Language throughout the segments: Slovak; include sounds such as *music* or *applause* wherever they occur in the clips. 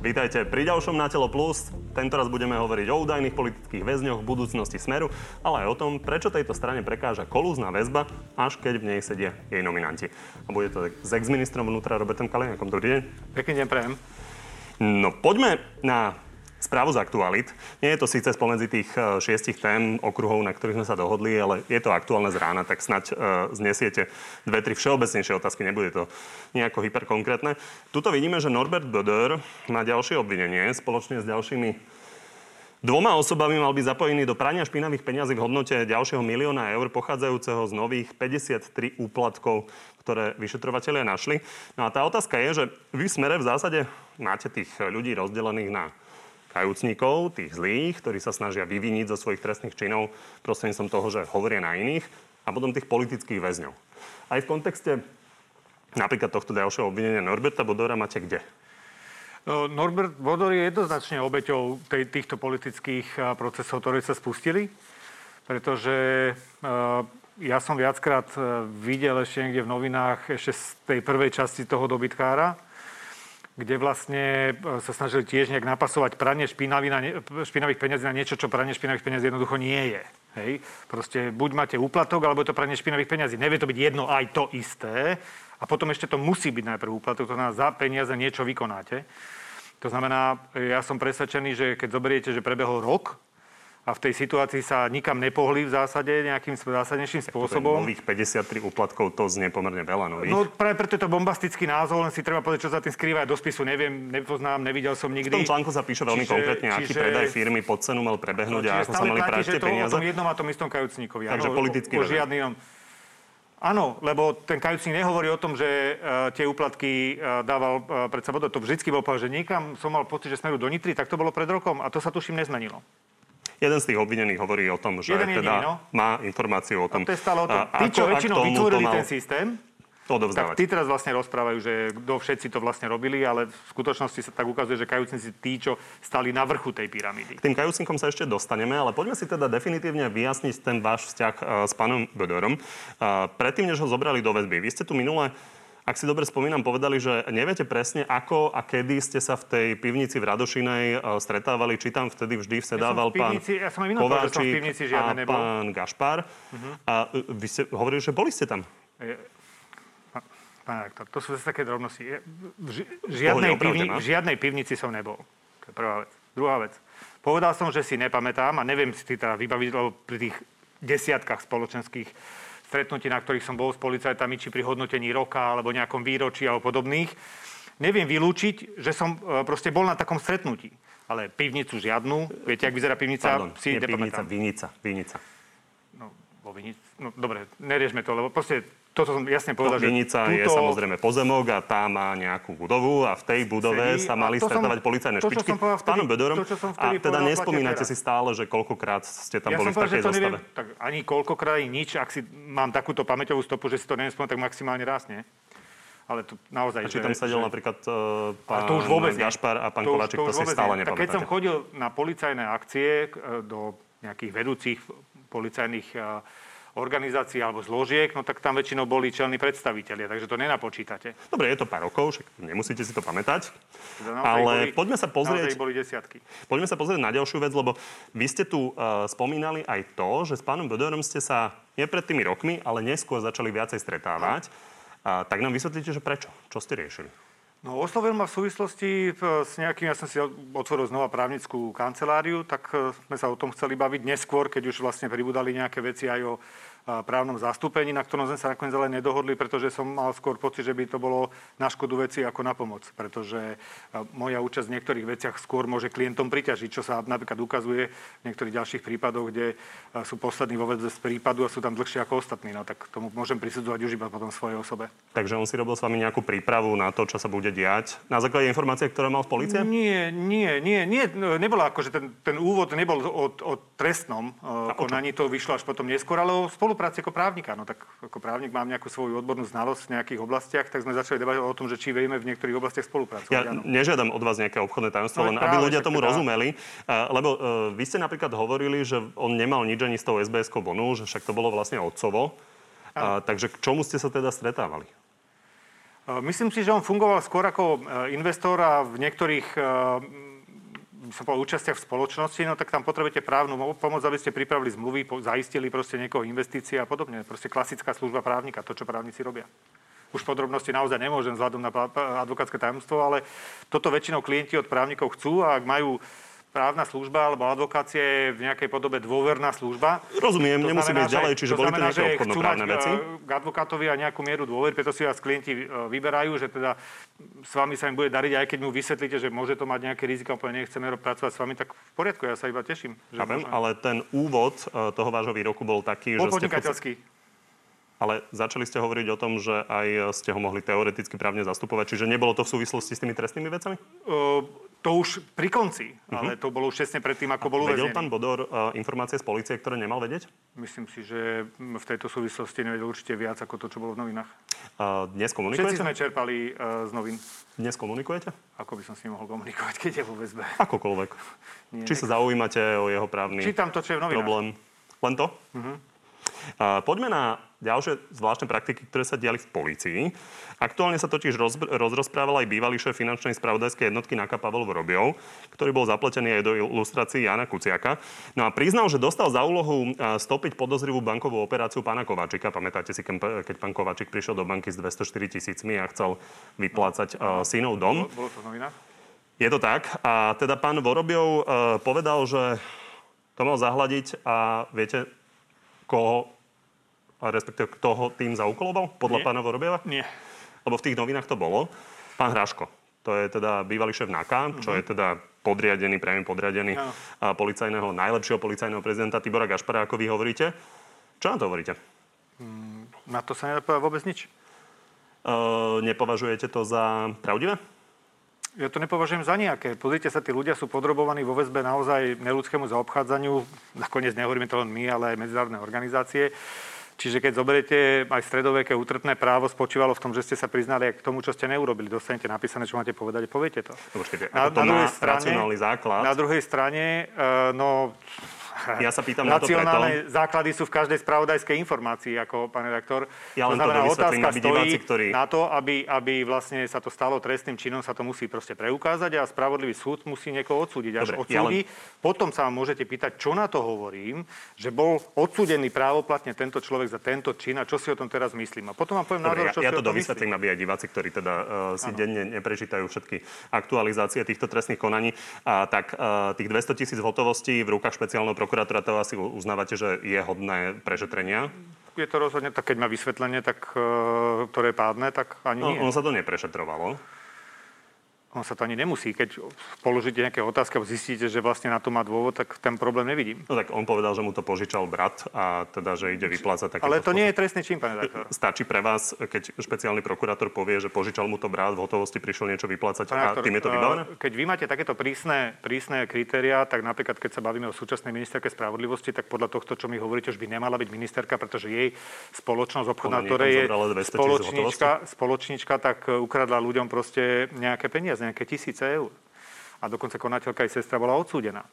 Vítajte pri ďalšom Na telo plus. Tento raz budeme hovoriť o údajných politických väzňoch v budúcnosti Smeru, ale aj o tom, prečo tejto strane prekáža kolúzna väzba, až keď v nej sedia jej nominanti. A bude to s ex-ministrom vnútra Robertom Kaliňakom. Dobrý deň. Pekný deň, prejem. No poďme na správu z aktualit. Nie je to síce spomedzi tých e, šiestich tém, okruhov, na ktorých sme sa dohodli, ale je to aktuálne z rána, tak snať uh, znesiete dve, tri všeobecnejšie otázky, nebude to nejako hyperkonkrétne. Tuto vidíme, že Norbert Böder má ďalšie obvinenie spoločne s ďalšími Dvoma osobami mal byť zapojený do prania špinavých peniazí v hodnote ďalšieho milióna eur pochádzajúceho z nových 53 úplatkov, ktoré vyšetrovateľia našli. No a tá otázka je, že vy v smere v zásade máte tých ľudí rozdelených na kajúcnikov, tých zlých, ktorí sa snažia vyviniť zo svojich trestných činov prostredníctvom toho, že hovoria na iných, a potom tých politických väzňov. Aj v kontexte napríklad tohto ďalšieho obvinenia Norberta Bodora máte kde? No, Norbert Bodor je jednoznačne obeťou tej, týchto politických procesov, ktoré sa spustili, pretože uh, ja som viackrát videl ešte niekde v novinách ešte z tej prvej časti toho dobytkára, kde vlastne e, sa snažili tiež nejak napasovať pranie na špinavých peniazí na niečo, čo pranie špinavých peniazí jednoducho nie je. Hej? Proste buď máte úplatok, alebo je to pranie špinavých peniazí. Nevie to byť jedno aj to isté. A potom ešte to musí byť najprv úplatok, to znamená za peniaze niečo vykonáte. To znamená, ja som presvedčený, že keď zoberiete, že prebehol rok a v tej situácii sa nikam nepohli v zásade nejakým zásadnejším spôsobom. Nových 53 úplatkov to znie pomerne veľa nových. No práve preto je to bombastický názov, len si treba povedať, čo za tým skrýva do spisu. Neviem, nepoznám, nevidel som nikdy. V tom článku sa píše veľmi čiže, konkrétne, čiže, aký predaj firmy pod cenu mal prebehnúť no, a ako sa mali práť tie peniaze. O tom jednom a tom istom kajúcníkovi. Takže ano, politicky o, o žiadny, Áno, lebo ten kajúcník nehovorí o tom, že uh, tie úplatky uh, dával uh, pred sebou. To vždycky bol povedal, že niekam som mal pocit, že smeru do Nitry, tak to bolo pred rokom a to sa tuším nezmenilo. Jeden z tých obvinených hovorí o tom, že Jeden teda jediný, no. má informáciu o tom. A to je stále o tom. Tí, čo väčšinou vytvorili mal... ten systém, tak tí teraz vlastne rozprávajú, že kto všetci to vlastne robili, ale v skutočnosti sa tak ukazuje, že kajúcnici tí, čo stali na vrchu tej pyramídy. K tým kajúcnikom sa ešte dostaneme, ale poďme si teda definitívne vyjasniť ten váš vzťah uh, s pánom Bödorom. Uh, predtým, než ho zobrali do väzby, vy ste tu minule ak si dobre spomínam, povedali, že neviete presne, ako a kedy ste sa v tej pivnici v Radošinej e, stretávali, či tam vtedy vždy vsedával ja pivnici, pán ja som Kováčik a nebol. pán Gašpar. Uh-huh. A e, vy ste hovorili, že boli ste tam. Pán rektor, to sú zase také drobnosti. V žiadnej, pivni, v žiadnej pivnici som nebol. To je prvá vec. Druhá vec. Povedal som, že si nepamätám a neviem si teda vybaviť, lebo pri tých desiatkách spoločenských stretnutí, na ktorých som bol s policajtami, či pri hodnotení roka, alebo nejakom výročí, alebo podobných. Neviem vylúčiť, že som e, proste bol na takom stretnutí. Ale pivnicu žiadnu. Viete, ak vyzerá pivnica? Pardon, si nie pivnica, vinica, vinica. No, vo vinic... no dobre, neriešme to, lebo proste toto som jasne povedal, no, Vinica túto... je samozrejme pozemok a tá má nejakú budovu a v tej budove Sedí, sa mali stretávať policajné to, špičky s pánom Bedorom. To, a teda nespomínate si stále, že koľkokrát ste tam ja boli v takej zostave. Neviem, tak ani koľkokrát, nič. Ak si mám takúto pamäťovú stopu, že si to neviem spomínať, tak maximálne raz, nie? Ale to naozaj... A či že, tam sedel že... napríklad uh, pán to už vôbec Gašpar a pán to Kováčik, to, to, si stále nepamätáte. keď som chodil na policajné akcie e, do nejakých vedúcich policajných organizácií alebo zložiek, no tak tam väčšinou boli čelní predstavitelia, takže to nenapočítate. Dobre, je to pár rokov, však nemusíte si to pamätať. Teda ale boli, poďme sa pozrieť... boli desiatky. Poďme sa pozrieť na ďalšiu vec, lebo vy ste tu uh, spomínali aj to, že s pánom Böderom ste sa nie pred tými rokmi, ale neskôr začali viacej stretávať. Uh, tak nám vysvetlíte, že prečo? Čo ste riešili? No, oslovil ma v súvislosti s nejakým, ja som si otvoril znova právnickú kanceláriu, tak e, sme sa o tom chceli baviť neskôr, keď už vlastne pribudali nejaké veci aj o právnom zastúpení, na ktorom sme sa nakoniec ale nedohodli, pretože som mal skôr pocit, že by to bolo na škodu veci ako na pomoc. Pretože moja účasť v niektorých veciach skôr môže klientom priťažiť, čo sa napríklad ukazuje v niektorých ďalších prípadoch, kde sú poslední vo väzbe z prípadu a sú tam dlhšie ako ostatní. No tak tomu môžem prisudzovať už iba potom svojej osobe. Takže on si robil s vami nejakú prípravu na to, čo sa bude diať na základe informácie, ktoré mal v policie? Nie, nie, nie, nie. Nebola ako, že ten, ten úvod nebol o, o trestnom konaní, to vyšlo až potom neskôr, ale o spolupráci ako právnika. No tak ako právnik mám nejakú svoju odbornú znalosť v nejakých oblastiach, tak sme začali debatovať o tom, že či vieme v niektorých oblastiach spolupracovať. Ja áno. nežiadam od vás nejaké obchodné tajomstvo, no, len aby ľudia tomu teda... rozumeli. Lebo uh, vy ste napríklad hovorili, že on nemal nič ani s tou SBS-kou bonu, že však to bolo vlastne otcovo. Uh, takže k čomu ste sa teda stretávali? Myslím si, že on fungoval skôr ako investor a v niektorých som povedal, účastia v spoločnosti, no tak tam potrebujete právnu pomoc, aby ste pripravili zmluvy, zaistili proste niekoho investície a podobne. Proste klasická služba právnika, to, čo právnici robia. Už podrobnosti naozaj nemôžem vzhľadom na advokátske tajomstvo, ale toto väčšinou klienti od právnikov chcú a ak majú právna služba alebo advokácie je v nejakej podobe dôverná služba. Rozumiem, to nemusí byť ďalej, čiže boli to nejaké obchodnoprávne veci. Eh, k advokátovi a nejakú mieru dôvery, preto si vás klienti eh, vyberajú, že teda s vami sa im bude dariť, aj keď mu vysvetlíte, že môže to mať nejaké rizika, úplne nechceme pracovať s vami, tak v poriadku, ja sa iba teším. Že Chápem, môžem... ale ten úvod eh, toho vášho výroku bol taký, bol že ste... Ale začali ste hovoriť o tom, že aj ste ho mohli teoreticky právne zastupovať, čiže nebolo to v súvislosti s tými trestnými vecami? Uh, to už pri konci, uh-huh. ale to bolo už tesne predtým, ako bol uväznený. Vedel pán Bodor uh, informácie z policie, ktoré nemal vedieť? Myslím si, že v tejto súvislosti nevedel určite viac ako to, čo bolo v novinách. Uh, dnes komunikujete? Všetci sme čerpali uh, z novín. Dnes komunikujete? Ako by som s ním mohol komunikovať, keď je vo väzbe? Akokoľvek. Nie, Či sa zaujímate o jeho právny Čítam to, čo je v novinách. problém. Len to? Uh-huh. Poďme na ďalšie zvláštne praktiky, ktoré sa diali v polícii. Aktuálne sa totiž roz, rozrozprával aj bývalý šéf finančnej spravodajskej jednotky NAKA Pavel Vorobiov, ktorý bol zapletený aj do ilustrácií Jana Kuciaka. No a priznal, že dostal za úlohu stopiť podozrivú bankovú operáciu pána Kováčika. Pamätáte si, keď pán Kováčik prišiel do banky s 204 tisícmi a chcel vyplácať uh, synov dom. Bolo to novina? Je to tak. A teda pán Vorobiov uh, povedal, že to mal zahľadiť a viete, koho respektíve kto ho tým zaúkoloval? Podľa Nie. pána Vorobieva? Nie. Lebo v tých novinách to bolo. Pán Hraško, to je teda bývalý šéf NAKA, čo je teda podriadený, priamy podriadený no. policajného, najlepšieho policajného prezidenta Tibora Gašpara, ako vy hovoríte. Čo na to hovoríte? Mm, na to sa nedá povedať vôbec nič. Uh, nepovažujete to za pravdivé? Ja to nepovažujem za nejaké. Pozrite sa, tí ľudia sú podrobovaní vo väzbe naozaj neludskému zaobchádzaniu. Nakoniec nehovoríme to len my, ale aj medzinárodné organizácie. Čiže keď zoberiete aj stredoveké útrpné právo, spočívalo v tom, že ste sa priznali k tomu, čo ste neurobili. Dostanete napísané, čo máte povedať poviete to. Počkejte, na, to na druhej strane, základ? Na druhej strane, uh, no ja sa pýtam na to preto... základy sú v každej spravodajskej informácii, ako pán redaktor. Ja len to znamená, to otázka stojí diváci, ktorí... na to, aby, aby vlastne sa to stalo trestným činom, sa to musí proste preukázať a spravodlivý súd musí niekoho odsúdiť. Až Dobre, odsúdi, ja len... potom sa vám môžete pýtať, čo na to hovorím, že bol odsúdený právoplatne tento človek za tento čin a čo si o tom teraz myslím. A potom vám poviem Dobre, názor, čo ja, si ja to dovysvetlím, aby aj diváci, ktorí teda uh, si ano. denne neprečítajú všetky aktualizácie týchto trestných konaní, a tak uh, tých 200 tisíc hotovostí v rukách špeciálneho prokurátora to asi uznávate, že je hodné prešetrenia? Je to rozhodne, tak keď má vysvetlenie, tak, e, ktoré pádne, tak ani no, nie. On sa to neprešetrovalo on sa to ani nemusí. Keď položíte nejaké otázky a zistíte, že vlastne na to má dôvod, tak ten problém nevidím. No tak on povedal, že mu to požičal brat a teda, že ide vyplácať také. Ale to spôsob. nie je trestný čin, pán redaktor. Stačí pre vás, keď špeciálny prokurátor povie, že požičal mu to brat, v hotovosti prišiel niečo vyplácať a tým je to vybavené? Keď vy máte takéto prísne, prísne kritéria, tak napríklad keď sa bavíme o súčasnej ministerke spravodlivosti, tak podľa tohto, čo mi hovoríte, už by nemala byť ministerka, pretože jej spoločnosť obchodná, ktoré je spoločníčka, spoločníčka, tak ukradla ľuďom proste nejaké peniaze nejaké tisíce eur. A dokonca konateľka aj sestra bola odsúdená.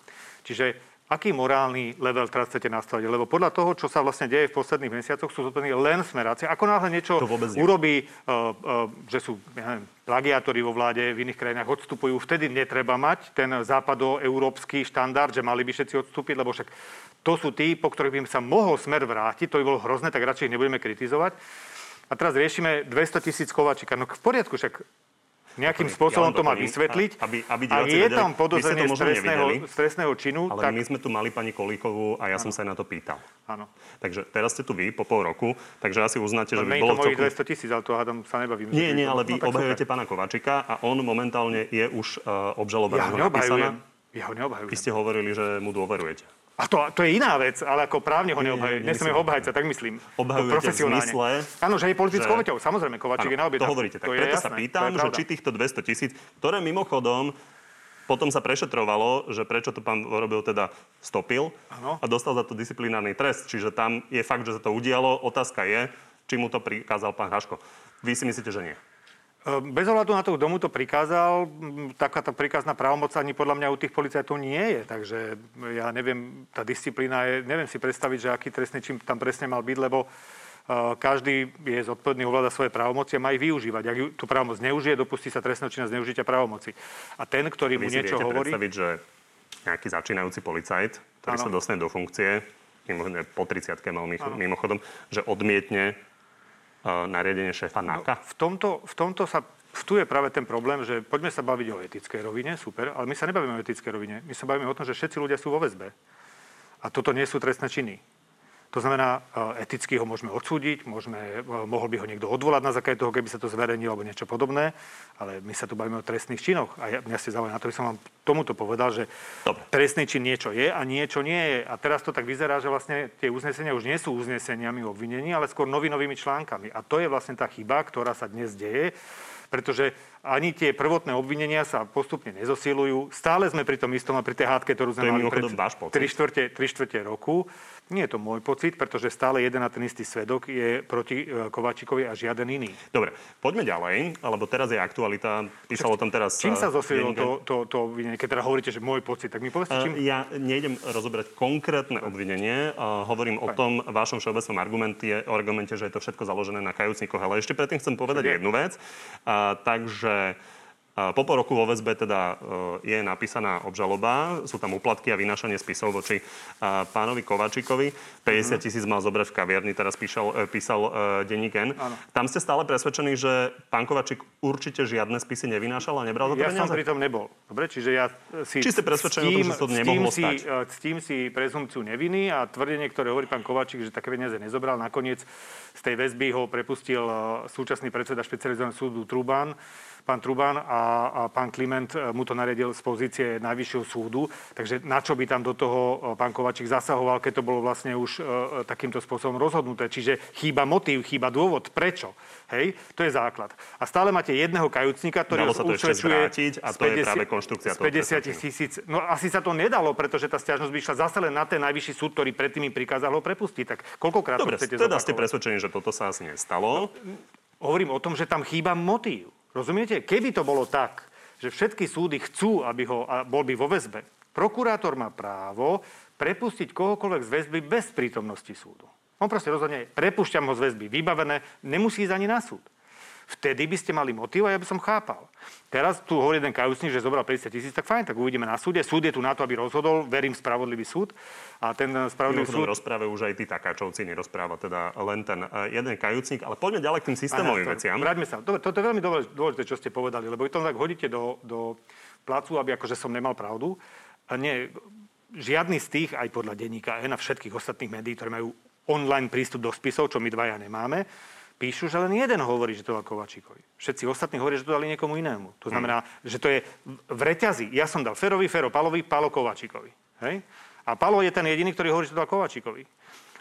Čiže aký morálny level teraz chcete nastaviť? Lebo podľa toho, čo sa vlastne deje v posledných mesiacoch, sú zodpovední len smeráci. Ako náhle niečo urobí, uh, uh, že sú ja neviem, plagiátori vo vláde v iných krajinách odstupujú, vtedy netreba mať ten západoeurópsky štandard, že mali by všetci odstúpiť, lebo však to sú tí, po ktorých by sa mohol smer vrátiť, to by bolo hrozné, tak radšej ich nebudeme kritizovať. A teraz riešime 200 tisíc kováčika. No v poriadku, však nejakým spôsobom to má vysvetliť. Aby, aby a je vedeli, tam podozrenie stresného, stresného činu. Ale tak... my sme tu mali pani Kolíkovú a ja ano. som sa na to pýtal. Áno. Takže teraz ste tu vy po pol roku, takže asi uznáte, že by bolo... to mojich 200 tisíc, ale to hádam sa nebavím. Nie, nie, ale vy no, obhajujete pána Kovačika a on momentálne je už uh, obžalovaný. Ja ho neobhajujem. Ja ho neobhajujem. Vy ste hovorili, že mu dôverujete. A to, to je iná vec, ale ako právne ho neobhajujem. Nesmieme ho obhajca, tak myslím. Obhajujete v zmysle... Áno, že je politickou že... obeťou. Samozrejme, Kovačík je na To hovoríte. Tak to preto jasné, sa pýtam, že či týchto 200 tisíc, ktoré mimochodom potom sa prešetrovalo, že prečo to pán Vorobil teda stopil ano. a dostal za to disciplinárny trest. Čiže tam je fakt, že sa to udialo. Otázka je, či mu to prikázal pán Haško. Vy si myslíte, že nie? Ehm, bez ohľadu na to, kto mu to prikázal, taká tá príkazná právomoc ani podľa mňa u tých policajtov nie je. Takže ja neviem, tá disciplína je, neviem si predstaviť, že aký trestný čin tam presne mal byť, lebo každý je zodpovedný ovláda svoje právomoci a má ich využívať. Ak tú právomoc neužije, dopustí sa trestného čina zneužitia právomoci. A ten, ktorý Vy mu niečo hovorí... predstaviť, že nejaký začínajúci policajt, ktorý ano. sa dostane do funkcie, po 30 mal mimochodom, že odmietne nariadenie šéfa NAKA? No, v, tomto, v tomto sa tu je práve ten problém, že poďme sa baviť o etickej rovine, super, ale my sa nebavíme o etickej rovine. My sa bavíme o tom, že všetci ľudia sú vo väzbe. A toto nie sú trestné činy. To znamená, e, eticky ho môžeme odsúdiť, môžeme, e, mohol by ho niekto odvolať na základe toho, keby sa to zverejnilo alebo niečo podobné, ale my sa tu bavíme o trestných činoch. A ja, mňa ste zaujali na to, by som vám tomuto povedal, že Dobre. trestný čin niečo je a niečo nie je. A teraz to tak vyzerá, že vlastne tie uznesenia už nie sú uzneseniami obvinení, ale skôr novinovými článkami. A to je vlastne tá chyba, ktorá sa dnes deje pretože ani tie prvotné obvinenia sa postupne nezosilujú. Stále sme pri tom istom a pri tej hádke, ktorú sme mali pred 3 štvrte, 3 štvrte roku. Nie je to môj pocit, pretože stále jeden a ten istý svedok je proti e, Kováčikovi a žiaden iný. Dobre, poďme ďalej, lebo teraz je aktualita. Písal o tom teraz... Čím sa e, zosililo to, to, to obvinenie? Keď teda hovoríte, že môj pocit, tak mi povedzte, čím... Ja nejdem rozoberať konkrétne obvinenie. Hovorím o tom vašom všeobecnom argumente, argumente, že je to všetko založené na kajúcnikoch. Ale ešte predtým chcem povedať jednu vec. Takže po pol roku vo väzbe teda e, je napísaná obžaloba, sú tam uplatky a vynášanie spisov voči e, pánovi Kovačikovi. 50 tisíc mal zobrať v kaviarni, teraz píšal, e, písal denník N. Tam ste stále presvedčení, že pán Kovačik určite žiadne spisy nevynášal a nebral za to Ja peniaze? som pri tom nebol. Dobre, čiže ja si... Či ste presvedčení o tom, že to nemohlo si, stať? tým si prezumciu neviny a tvrdenie, ktoré hovorí pán Kovačik, že také peniaze nezobral, nakoniec z tej väzby ho prepustil súčasný predseda špecializovaného súdu Truban pán Truban a, a pán Kliment e, mu to naredil z pozície Najvyššieho súdu. Takže na čo by tam do toho e, pán Kovačík zasahoval, keď to bolo vlastne už e, takýmto spôsobom rozhodnuté. Čiže chýba motív, chýba dôvod. Prečo? Hej, to je základ. A stále máte jedného kajúcnika, ktorý sa to ešte zvrátiť a to 50, je práve konštrukcia z 50 tisíc. No asi sa to nedalo, pretože tá stiažnosť by išla zase len na ten najvyšší súd, ktorý predtým im prikázal ho prepustiť. Tak koľkokrát Dobre, to chcete teda zopakovať? ste presvedčení, že toto sa asi nestalo. No, hovorím o tom, že tam chýba motív. Rozumiete? Keby to bolo tak, že všetky súdy chcú, aby ho, bol by vo väzbe, prokurátor má právo prepustiť kohokoľvek z väzby bez prítomnosti súdu. On proste rozhodne, prepušťam ho z väzby, vybavené, nemusí ísť ani na súd. Vtedy by ste mali motiv a ja by som chápal. Teraz tu hovorí jeden kajúcnik, že zobral 50 tisíc, tak fajn, tak uvidíme na súde. Súd je tu na to, aby rozhodol, verím, spravodlivý súd. A ten spravodlivý súd... rozpráve už aj tí takáčovci nerozpráva, teda len ten uh, jeden kajúcnik. Ale poďme ďalej k tým systémovým veciam. Vráťme sa. Dobre, toto je veľmi dôležité, čo ste povedali, lebo vy to tak hodíte do, do placu, aby akože som nemal pravdu. A nie, žiadny z tých, aj podľa denníka N a všetkých ostatných médií, ktoré majú online prístup do spisov, čo my dvaja nemáme, píšu, že len jeden hovorí, že to dal Kovačíkovi. Všetci ostatní hovoria, že to dali niekomu inému. To znamená, hmm. že to je v reťazi. Ja som dal Ferovi, Fero Palovi, Palo Kovačíkovi. Hej? A Palo je ten jediný, ktorý hovorí, že to dal Kovačíkovi.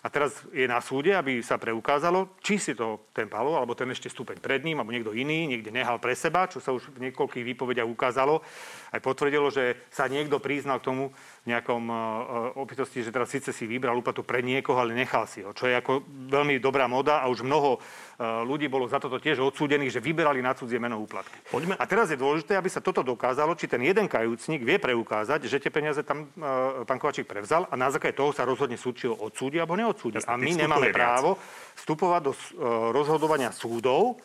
A teraz je na súde, aby sa preukázalo, či si to ten Palo, alebo ten ešte stupeň pred ním, alebo niekto iný, niekde nehal pre seba, čo sa už v niekoľkých výpovediach ukázalo. Aj potvrdilo, že sa niekto priznal k tomu, nejakom uh, opitosti, že teraz síce si vybral úplatu pre niekoho, ale nechal si ho. Čo je ako veľmi dobrá moda a už mnoho uh, ľudí bolo za toto tiež odsúdených, že vyberali na cudzie meno úplatky. Poďme. A teraz je dôležité, aby sa toto dokázalo, či ten jeden kajúcnik vie preukázať, že tie peniaze tam uh, pán Kovačík prevzal a na základe toho sa rozhodne súd, či ho odsúdi alebo neodsúdi. a my nemáme právo vstupovať do rozhodovania súdov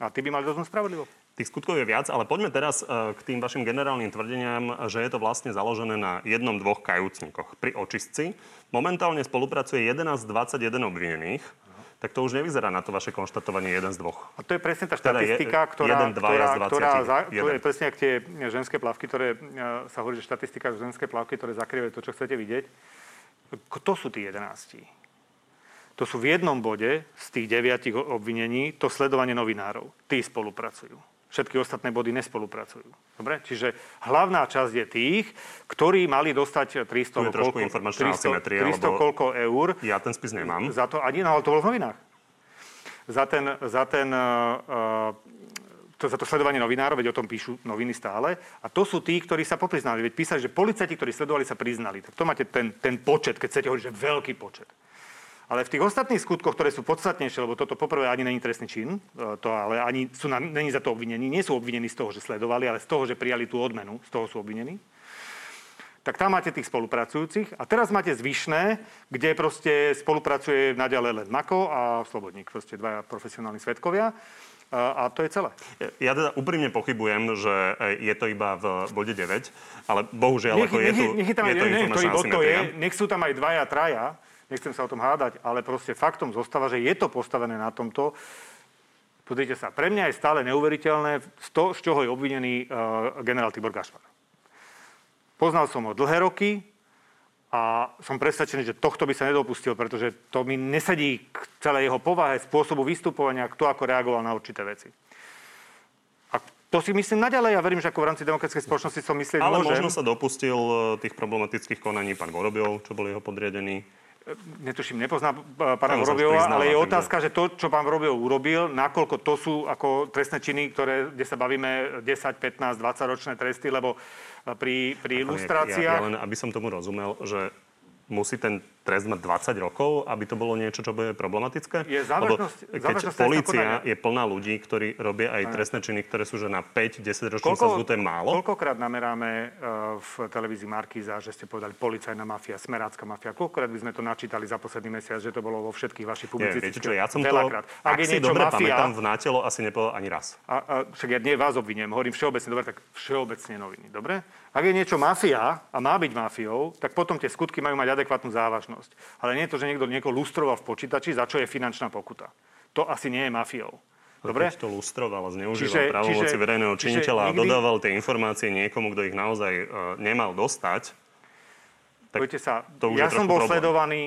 a ty by mali rozhodnúť spravodlivo. Tých skutkov je viac, ale poďme teraz e, k tým vašim generálnym tvrdeniam, že je to vlastne založené na jednom, dvoch kajúcnikoch. Pri očistci momentálne spolupracuje 11 z 21 obvinených, tak to už nevyzerá na to vaše konštatovanie jeden z dvoch. A to je presne tá štatistika, teda ktorá, jeden, ktorá, ktorá za, to je presne ak tie ženské plavky, ktoré e, sa hovorí, že štatistika ženské plavky, ktoré zakrývajú to, čo chcete vidieť. Kto sú tí 11? To sú v jednom bode z tých deviatich obvinení to sledovanie novinárov. Tí spolupracujú. Všetky ostatné body nespolupracujú. Dobre? Čiže hlavná časť je tých, ktorí mali dostať 300, je koľko, 300, 300 koľko eur. Ja ten spis nemám. Za to, ani, no, ale to bolo v novinách. Za ten, za ten uh, to, za to sledovanie novinárov, veď o tom píšu noviny stále. A to sú tí, ktorí sa popriznali. Veď písali, že policajti, ktorí sledovali, sa priznali. Tak to máte ten, ten počet, keď chcete hovoriť, že veľký počet. Ale v tých ostatných skutkoch, ktoré sú podstatnejšie, lebo toto poprvé ani není trestný čin, e, to ale ani sú na, není za to obvinení, nie sú obvinení z toho, že sledovali, ale z toho, že prijali tú odmenu, z toho sú obvinení. tak tam máte tých spolupracujúcich. A teraz máte zvyšné, kde proste spolupracuje naďalej len Mako a Slobodník, proste dvaja profesionálni svetkovia. A, a to je celé. Ja teda úprimne pochybujem, že je to iba v bode 9, ale bohužiaľ, nech, ako je nech, tu, nech, je tam, je to nech, to, je, nech sú tam aj dvaja, traja, nechcem sa o tom hádať, ale proste faktom zostáva, že je to postavené na tomto. Pozrite sa, pre mňa je stále neuveriteľné z, to, z čoho je obvinený uh, generál Tibor Gašpar. Poznal som ho dlhé roky, a som presvedčený, že tohto by sa nedopustil, pretože to mi nesedí k celej jeho povahe, spôsobu vystupovania, kto ako reagoval na určité veci. A to si myslím naďalej. Ja verím, že ako v rámci demokratickej spoločnosti som myslieť Ale môžem. možno sa dopustil e, tých problematických konaní pán Vorobiov, čo bol jeho podriadený. Netuším, nepoznám e, pána Vorobiova, ale je otázka, že to, čo pán Vorobiov urobil, nakoľko to sú ako trestné činy, ktoré, kde sa bavíme 10, 15, 20 ročné tresty, lebo e, pri, pri Ja, ilustráciách... ja len, aby som tomu rozumel, že musí ten trest mať 20 rokov, aby to bolo niečo, čo bude problematické? Je Lebo závažnosť- keď závažnosť konania. je plná ľudí, ktorí robia aj trestné činy, ktoré sú že na 5-10 ročnú sazbu, to je málo? Koľkokrát nameráme uh, v televízii Markíza, že ste povedali policajná mafia, smerácka mafia. Koľkokrát by sme to načítali za posledný mesiac, že to bolo vo všetkých vašich Nie, viete publicistických čo, ja som to, Veľakrát. Ak ak je si dobre mafia, pamätám, v nátelo asi nepovedal ani raz. a, a však ja nie vás obviniem, hovorím všeobecne, dobre, tak všeobecne noviny, dobre? Ak je niečo mafia a má byť mafiou, tak potom tie skutky majú mať adekvátnu závažnosť. Ale nie je to, že niekto niekoho lustroval v počítači, za čo je finančná pokuta. To asi nie je mafiou. Dobre? Keď to lustroval a zneužíval Čiže- právomoci čiže- verejného čiže činiteľa a nikdy- dodával tie informácie niekomu, kto ich naozaj uh, nemal dostať, tak Poďte sa, to už ja som bol problém. sledovaný,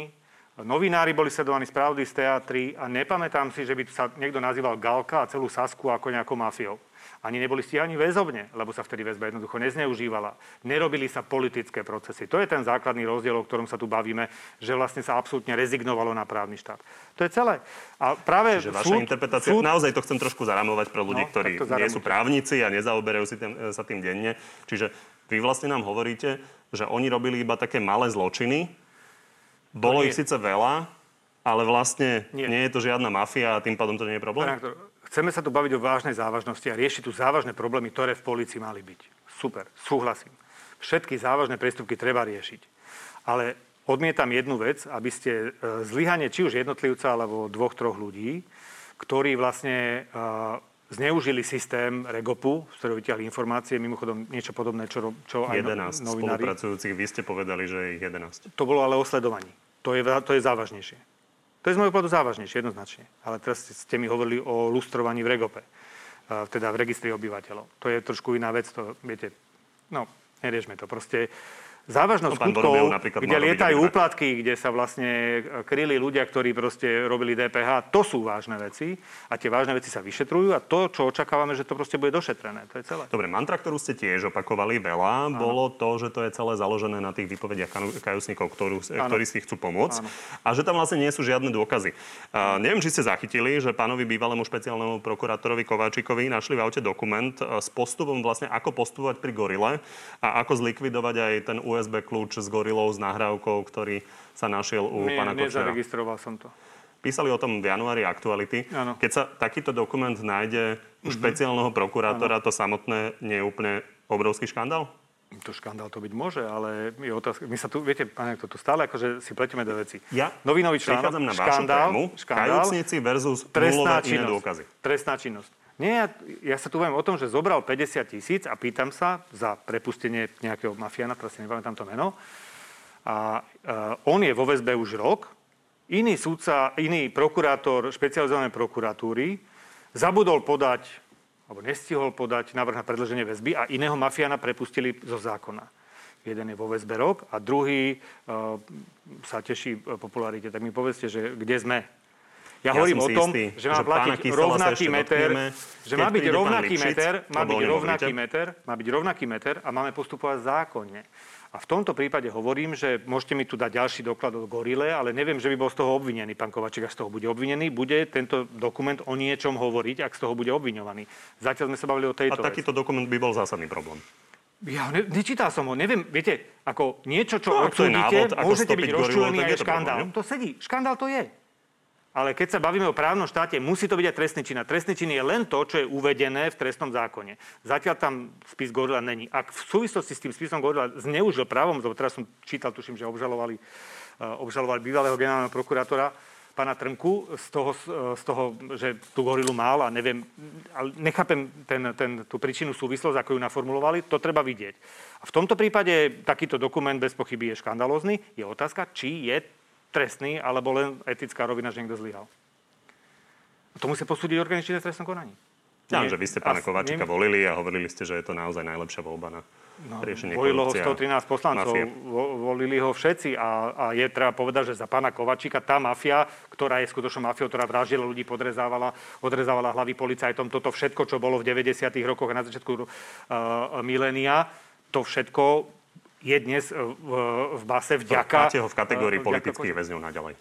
novinári boli sledovaní z pravdy z teatry a nepamätám si, že by sa niekto nazýval Galka a celú Sasku ako nejakou mafiou. Ani neboli stíhaní väzobne, lebo sa vtedy väzba jednoducho nezneužívala. Nerobili sa politické procesy. To je ten základný rozdiel, o ktorom sa tu bavíme, že vlastne sa absolútne rezignovalo na právny štát. To je celé. A práve Čiže vaša súd, interpretácia, súd, naozaj to chcem trošku zaramovať pre ľudí, No, ktorí nie sú právnici a nezaoberajú si tým, sa tým denne. Čiže vy vlastne nám hovoríte, že oni robili iba také malé zločiny. Bolo ich síce veľa, ale vlastne nie. Nie. je to žiadna mafia a tým pádom to nie je problém. Pán redaktor, chceme sa tu baviť o vážnej závažnosti a riešiť tu závažné problémy, ktoré v polícii mali byť. Super, súhlasím. Všetky závažné priestupky treba riešiť. Ale odmietam jednu vec, aby ste e, zlyhanie či už jednotlivca alebo dvoch, troch ľudí, ktorí vlastne e, zneužili systém Regopu, z ktorého vytiahli informácie, mimochodom niečo podobné, čo, čo aj no- 11 novinári. spolupracujúcich, vy ste povedali, že je ich 11. To bolo ale o sledovaní. To je, to je závažnejšie. To je z môjho pohľadu závažnejšie, jednoznačne. Ale teraz ste mi hovorili o lustrovaní v Regope, teda v registri obyvateľov. To je trošku iná vec, to viete, no, neriešme to. Proste závažnosť No, skutkov, kde lietajú úplatky, kde sa vlastne kryli ľudia, ktorí proste robili DPH, to sú vážne veci a tie vážne veci sa vyšetrujú a to, čo očakávame, že to proste bude došetrené. To je celé. Dobre, mantra, ktorú ste tiež opakovali veľa, bolo to, že to je celé založené na tých výpovediach kajúsnikov, ktorú, ktorí si chcú pomôcť Áno. a že tam vlastne nie sú žiadne dôkazy. Uh, neviem, či ste zachytili, že pánovi bývalému špeciálnemu prokurátorovi Kováčikovi našli v aute dokument uh, s postupom vlastne, ako postupovať pri gorile a ako zlikvidovať aj ten USB kľúč s gorilou s nahrávkou, ktorý sa našiel u Nie, pána Kočnera. nezaregistroval som to. Písali o tom v januári aktuality. Áno. Keď sa takýto dokument nájde u špeciálneho prokurátora, to samotné nie je úplne obrovský škandál? To škandál to byť môže, ale je otázka. My sa tu, viete, pán to tu stále akože si pletieme do veci. Ja Novinový článok, na škandál, tému, škandál, versus trestná činnosť. dôkazy. Trestná činnosť. Nie, ja, ja sa tu viem o tom, že zobral 50 tisíc a pýtam sa za prepustenie nejakého mafiána, si nepamätám to meno. A uh, on je vo väzbe už rok. Iný súdca, iný prokurátor špecializovanej prokuratúry zabudol podať, alebo nestihol podať návrh na predlženie väzby a iného mafiána prepustili zo zákona. Jeden je vo väzbe rok a druhý uh, sa teší popularite. Tak mi povedzte, že kde sme? Ja, Ja hovorím o tom, istý, že má že platiť rovnaký meter, že má byť rovnaký Lipšic, meter, má byť rovnaký meter, má byť rovnaký meter a máme postupovať zákonne. A v tomto prípade hovorím, že môžete mi tu dať ďalší doklad o gorile, ale neviem, že by bol z toho obvinený pán Kovačík. Ak z toho bude obvinený, bude tento dokument o niečom hovoriť, ak z toho bude obviňovaný. Zatiaľ sme sa bavili o A tejto veci. takýto dokument by bol zásadný problém. Ja ne, nečítal som ho, neviem, viete, ako niečo, čo No, odsúdite, môžete byť gorilu, rozčúlený aj škandál. problém, To sedí, škandál to je. Ale keď sa bavíme o právnom štáte, musí to byť aj trestný čin. A trestný čin je len to, čo je uvedené v trestnom zákone. Zatiaľ tam spis Gorila není. Ak v súvislosti s tým spisom Gorila zneužil právom, lebo teraz som čítal, tuším, že obžalovali, uh, obžalovali bývalého generálneho prokurátora, pána Trnku z toho, z toho, že tú gorilu mal a neviem, ale nechápem ten, ten, tú príčinu súvislosť, ako ju naformulovali, to treba vidieť. A v tomto prípade takýto dokument bez pochyby je škandalózny. Je otázka, či je trestný, alebo len etická rovina, že niekto zlyhal. To musí posúdiť orgány činné trestnom konaní. Ja, že vy ste pána Kovačika nie... volili a hovorili ste, že je to naozaj najlepšia voľba na No, volilo ho 113 poslancov, vo, volili ho všetci a, a je treba povedať, že za pána Kovačíka tá mafia, ktorá je skutočnou mafiou, ktorá vraždila ľudí, podrezávala, odrezávala hlavy policajtom, toto všetko, čo bolo v 90. rokoch a na začiatku uh, milénia, to všetko je dnes v, v base vďaka... Máte ho v kategórii uh, politických väzňov naďalej.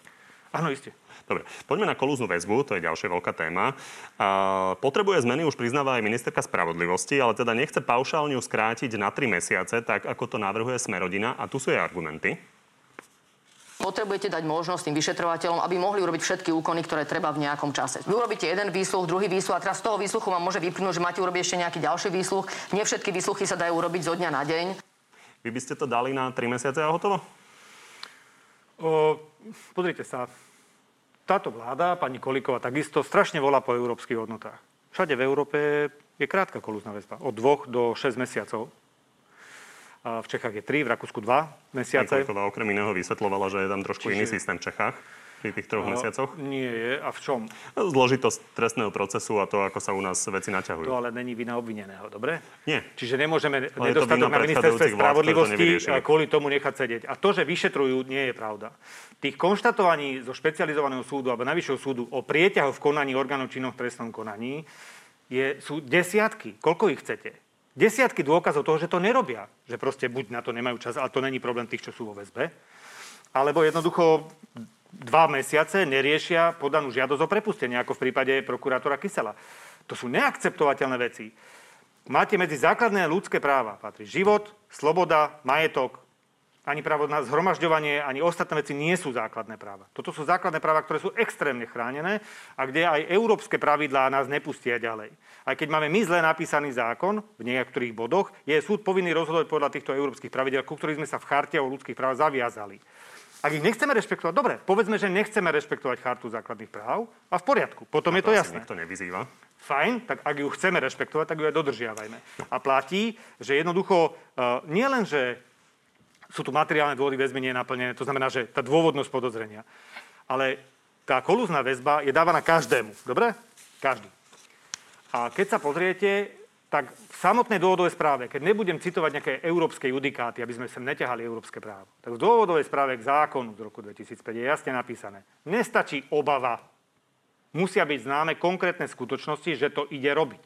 Áno, isté. Dobre, poďme na kolúznu väzbu, to je ďalšia veľká téma. A, potrebuje zmeny, už priznáva aj ministerka spravodlivosti, ale teda nechce paušálne ju skrátiť na 3 mesiace, tak ako to navrhuje Smerodina. A tu sú jej argumenty. Potrebujete dať možnosť tým vyšetrovateľom, aby mohli urobiť všetky úkony, ktoré treba v nejakom čase. Vy urobíte jeden výsluch, druhý výsluch a teraz z toho výsluchu vám môže vyplynúť, že máte urobiť ešte nejaký ďalší výsluch. Nie všetky výsluchy sa dajú urobiť zo dňa na deň. Vy by ste to dali na 3 mesiace a hotovo? O, pozrite sa, táto vláda, pani Kolíková takisto, strašne volá po európskych hodnotách. Všade v Európe je krátka kolúzna väzba. Od dvoch do 6 mesiacov. A v Čechách je 3, v Rakúsku 2 mesiace. Pani Kolíková okrem iného vysvetlovala, že je tam trošku Čiže... iný systém v Čechách pri tých troch mesiacoch? Nie je. A v čom? Zložitosť trestného procesu a to, ako sa u nás veci naťahujú. To ale není vina obvineného, dobre? Nie. Čiže nemôžeme ale nedostatok na ministerstve spravodlivosti vlád, kvôli tomu nechať sedieť. A to, že vyšetrujú, nie je pravda. Tých konštatovaní zo špecializovaného súdu alebo najvyššieho súdu o prieťahu v konaní orgánov činnom v trestnom konaní je, sú desiatky. Koľko ich chcete? Desiatky dôkazov toho, že to nerobia. Že proste buď na to nemajú čas, ale to není problém tých, čo sú vo väzbe. Alebo jednoducho dva mesiace neriešia podanú žiadosť o prepustenie, ako v prípade prokurátora Kysela. To sú neakceptovateľné veci. Máte medzi základné ľudské práva, patrí život, sloboda, majetok, ani právo na zhromažďovanie, ani ostatné veci nie sú základné práva. Toto sú základné práva, ktoré sú extrémne chránené a kde aj európske pravidlá nás nepustia ďalej. Aj keď máme my zle napísaný zákon v niektorých bodoch, je súd povinný rozhodovať podľa týchto európskych pravidel, ku ktorých sme sa v charte o ľudských právach zaviazali. Ak ich nechceme rešpektovať, dobre, povedzme, že nechceme rešpektovať chartu základných práv a v poriadku, potom a je to, jasné. Nikto nevyzýva. Fajn, tak ak ju chceme rešpektovať, tak ju aj dodržiavajme. A platí, že jednoducho uh, nie len, že sú tu materiálne dôvody väzby nie naplnené, to znamená, že tá dôvodnosť podozrenia, ale tá kolúzna väzba je dávaná každému, dobre? Každý. A keď sa pozriete, tak v samotnej dôvodovej správe, keď nebudem citovať nejaké európske judikáty, aby sme sem neťahali európske právo, tak v dôvodovej správe k zákonu z roku 2005 je jasne napísané, nestačí obava, musia byť známe konkrétne skutočnosti, že to ide robiť.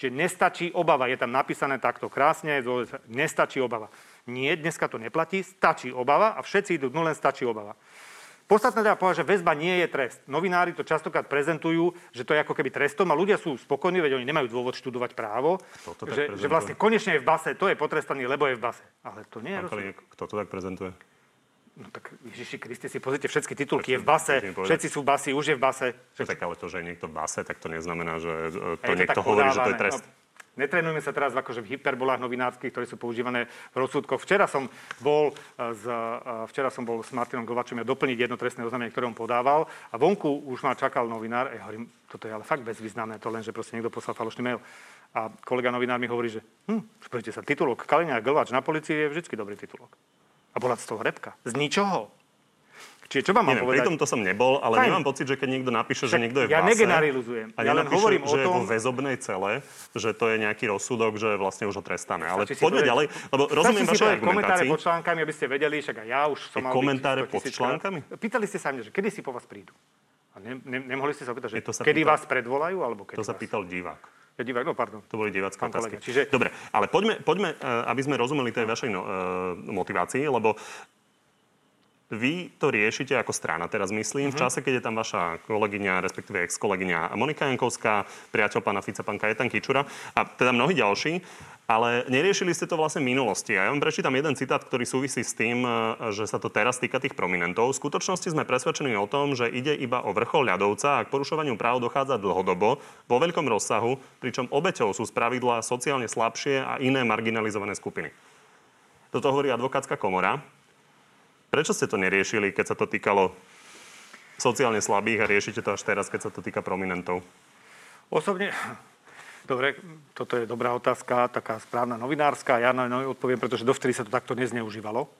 Čiže nestačí obava, je tam napísané takto krásne, nestačí obava. Nie, dneska to neplatí, stačí obava a všetci idú, no len stačí obava. Podstatné treba povedať, že väzba nie je trest. Novinári to častokrát prezentujú, že to je ako keby trestom a ľudia sú spokojní, veď oni nemajú dôvod študovať právo. Že, že vlastne konečne je v base, to je potrestaný, lebo je v base. Ale to nie je Kalínek, Kto to tak prezentuje? No tak Ježiši Kriste, si pozrite všetky titulky, je v base, všetci sú v basi, už je v base. Všetci... Tak ale to, že je niekto v base, tak to neznamená, že to, to niekto hovorí, že to je trest. No, Netrenujme sa teraz akože v hyperbolách novinárskych, ktoré sú používané v rozsudkoch. Včera som bol, z, e, včera som bol s Martinom Glovačom ja doplniť jedno trestné oznámenie, ktoré on podával a vonku už ma čakal novinár. Ja hovorím, toto je ale fakt bezvýznamné, to len, že proste niekto poslal falošný mail. A kolega novinár mi hovorí, že hm, sa, titulok Kaliňa Glvač na policii je vždy dobrý titulok. A bola z toho repka. Z ničoho. Čiže čo vám mám Neviem, povedať? Pri tomto som nebol, ale Fajn. nemám pocit, že keď niekto napíše, Však že niekto je v ja base... A ja len hovorím že o tom... je vo väzobnej cele, že to je nejaký rozsudok, že vlastne už ho trestáme. Ale poďme ďalej, lebo rozumiem vašej argumentácii. komentáre pod článkami, aby ste vedeli, však aj ja už som mal... Komentáre pod článkami? Pýtali ste sa mňa, že kedy si po vás prídu. A ne, ne, nemohli ste sa opýtať, že kedy pýtal, vás predvolajú, alebo kedy To sa pýtal divák. Ja divák, no pardon. To boli divácké otázky. Čiže... Dobre, ale poďme, poďme, eh, aby sme rozumeli tej vašej no, motivácii, lebo vy to riešite ako strana, teraz myslím, uh-huh. v mhm. čase, keď je tam vaša kolegyňa, respektíve ex-kolegyňa Monika Jankovská, priateľ pána Fica, pán Kajetan Kičura a teda mnohí ďalší. Ale neriešili ste to vlastne v minulosti. A ja vám prečítam jeden citát, ktorý súvisí s tým, že sa to teraz týka tých prominentov. V skutočnosti sme presvedčení o tom, že ide iba o vrchol ľadovca a k porušovaniu práv dochádza dlhodobo, vo veľkom rozsahu, pričom obeťou sú spravidla sociálne slabšie a iné marginalizované skupiny. Toto hovorí advokátska komora. Prečo ste to neriešili, keď sa to týkalo sociálne slabých a riešite to až teraz, keď sa to týka prominentov? Osobne, dobre, toto je dobrá otázka, taká správna novinárska. Ja na ňu odpoviem, pretože dovtedy sa to takto nezneužívalo.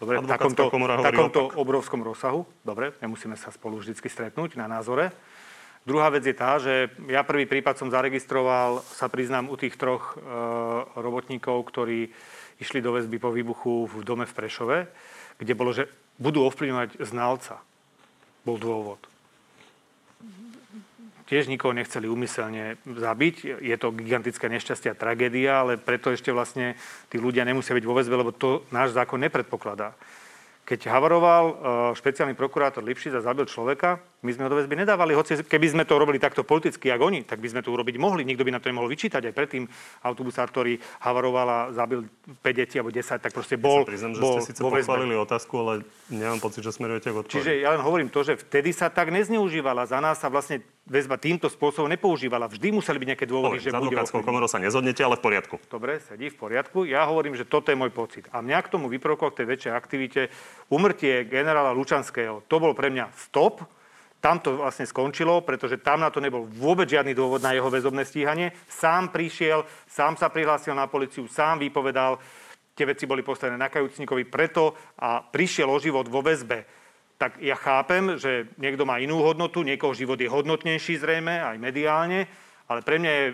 Dobre, v takomto, takomto obrovskom rozsahu. Dobre, nemusíme sa spolu vždy stretnúť na názore. Druhá vec je tá, že ja prvý prípad som zaregistroval, sa priznám, u tých troch e, robotníkov, ktorí išli do väzby po výbuchu v dome v Prešove kde bolo, že budú ovplyvňovať znalca. Bol dôvod. Tiež nikoho nechceli umyselne zabiť. Je to gigantická nešťastie a tragédia, ale preto ešte vlastne tí ľudia nemusia byť vo väzbe, lebo to náš zákon nepredpokladá. Keď havaroval uh, špeciálny prokurátor Lipšic a zabil človeka, my sme ho do väzby nedávali, hoci keby sme to robili takto politicky, ako oni, tak by sme to urobiť mohli. Nikto by na to nemohol vyčítať. Aj predtým autobusár, ktorý havaroval a zabil 5 detí alebo 10, tak proste bol, ja priznam, bol že ste síce pochválili otázku, ale nemám pocit, že smerujete k. Čiže ja len hovorím to, že vtedy sa tak nezneužívala. Za nás sa vlastne väzba týmto spôsobom nepoužívala. Vždy museli byť nejaké dôvody, že bude... komorou sa nezhodnete, ale v poriadku. Dobre, sedí v poriadku. Ja hovorím, že toto je môj pocit. A mňa k tomu vyprovokovalo k tej väčšej aktivite umrtie generála Lučanského. To bol pre mňa stop, tam to vlastne skončilo, pretože tam na to nebol vôbec žiadny dôvod na jeho väzobné stíhanie. Sám prišiel, sám sa prihlásil na policiu, sám vypovedal, tie veci boli postavené na kajúcnikovi preto a prišiel o život vo väzbe. Tak ja chápem, že niekto má inú hodnotu, niekoho život je hodnotnejší zrejme, aj mediálne, ale pre mňa je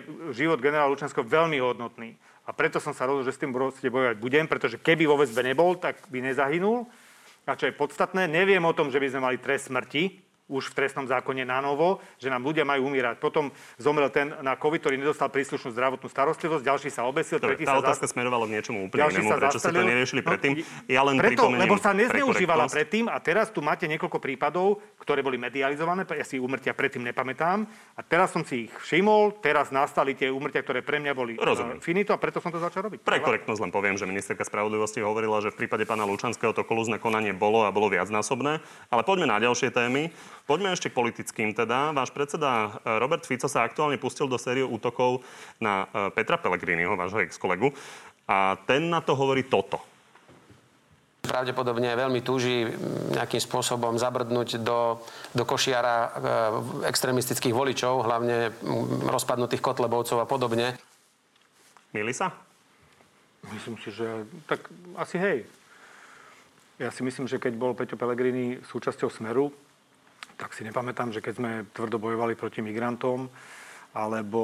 život generála Lučanského veľmi hodnotný. A preto som sa rozhodol, že s tým bojovať budem, pretože keby vo väzbe nebol, tak by nezahynul. A čo je podstatné, neviem o tom, že by sme mali trest smrti, už v trestnom zákone na novo, že nám ľudia majú umírať. Potom zomrel ten na COVID, ktorý nedostal príslušnú zdravotnú starostlivosť, ďalší sa obesil, tretí tá sa otázka zas... smerovala k niečomu úplne inému. Prečo ste to neriešili no, predtým? Ja len preto, lebo sa nezneužívala predtým a teraz tu máte niekoľko prípadov, ktoré boli medializované, ja si umrtia predtým nepamätám a teraz som si ich všimol, teraz nastali tie umrtia, ktoré pre mňa boli Rozumiem. Eh, finito a preto som to začal robiť. Pre korektnosť len poviem, že ministerka spravodlivosti hovorila, že v prípade pána Lučanského to kolúzne konanie bolo a bolo viacnásobné. Ale poďme na ďalšie témy. Poďme ešte k politickým teda. Váš predseda e, Robert Fico sa aktuálne pustil do sériu útokov na e, Petra Pellegriniho, vášho ex-kolegu. A ten na to hovorí toto. Pravdepodobne veľmi túži nejakým spôsobom zabrdnúť do, do košiara e, extrémistických voličov, hlavne rozpadnutých kotlebovcov a podobne. Mili sa? Myslím si, že tak asi hej. Ja si myslím, že keď bol Peťo Pellegrini súčasťou Smeru, tak si nepamätám, že keď sme tvrdo bojovali proti migrantom, alebo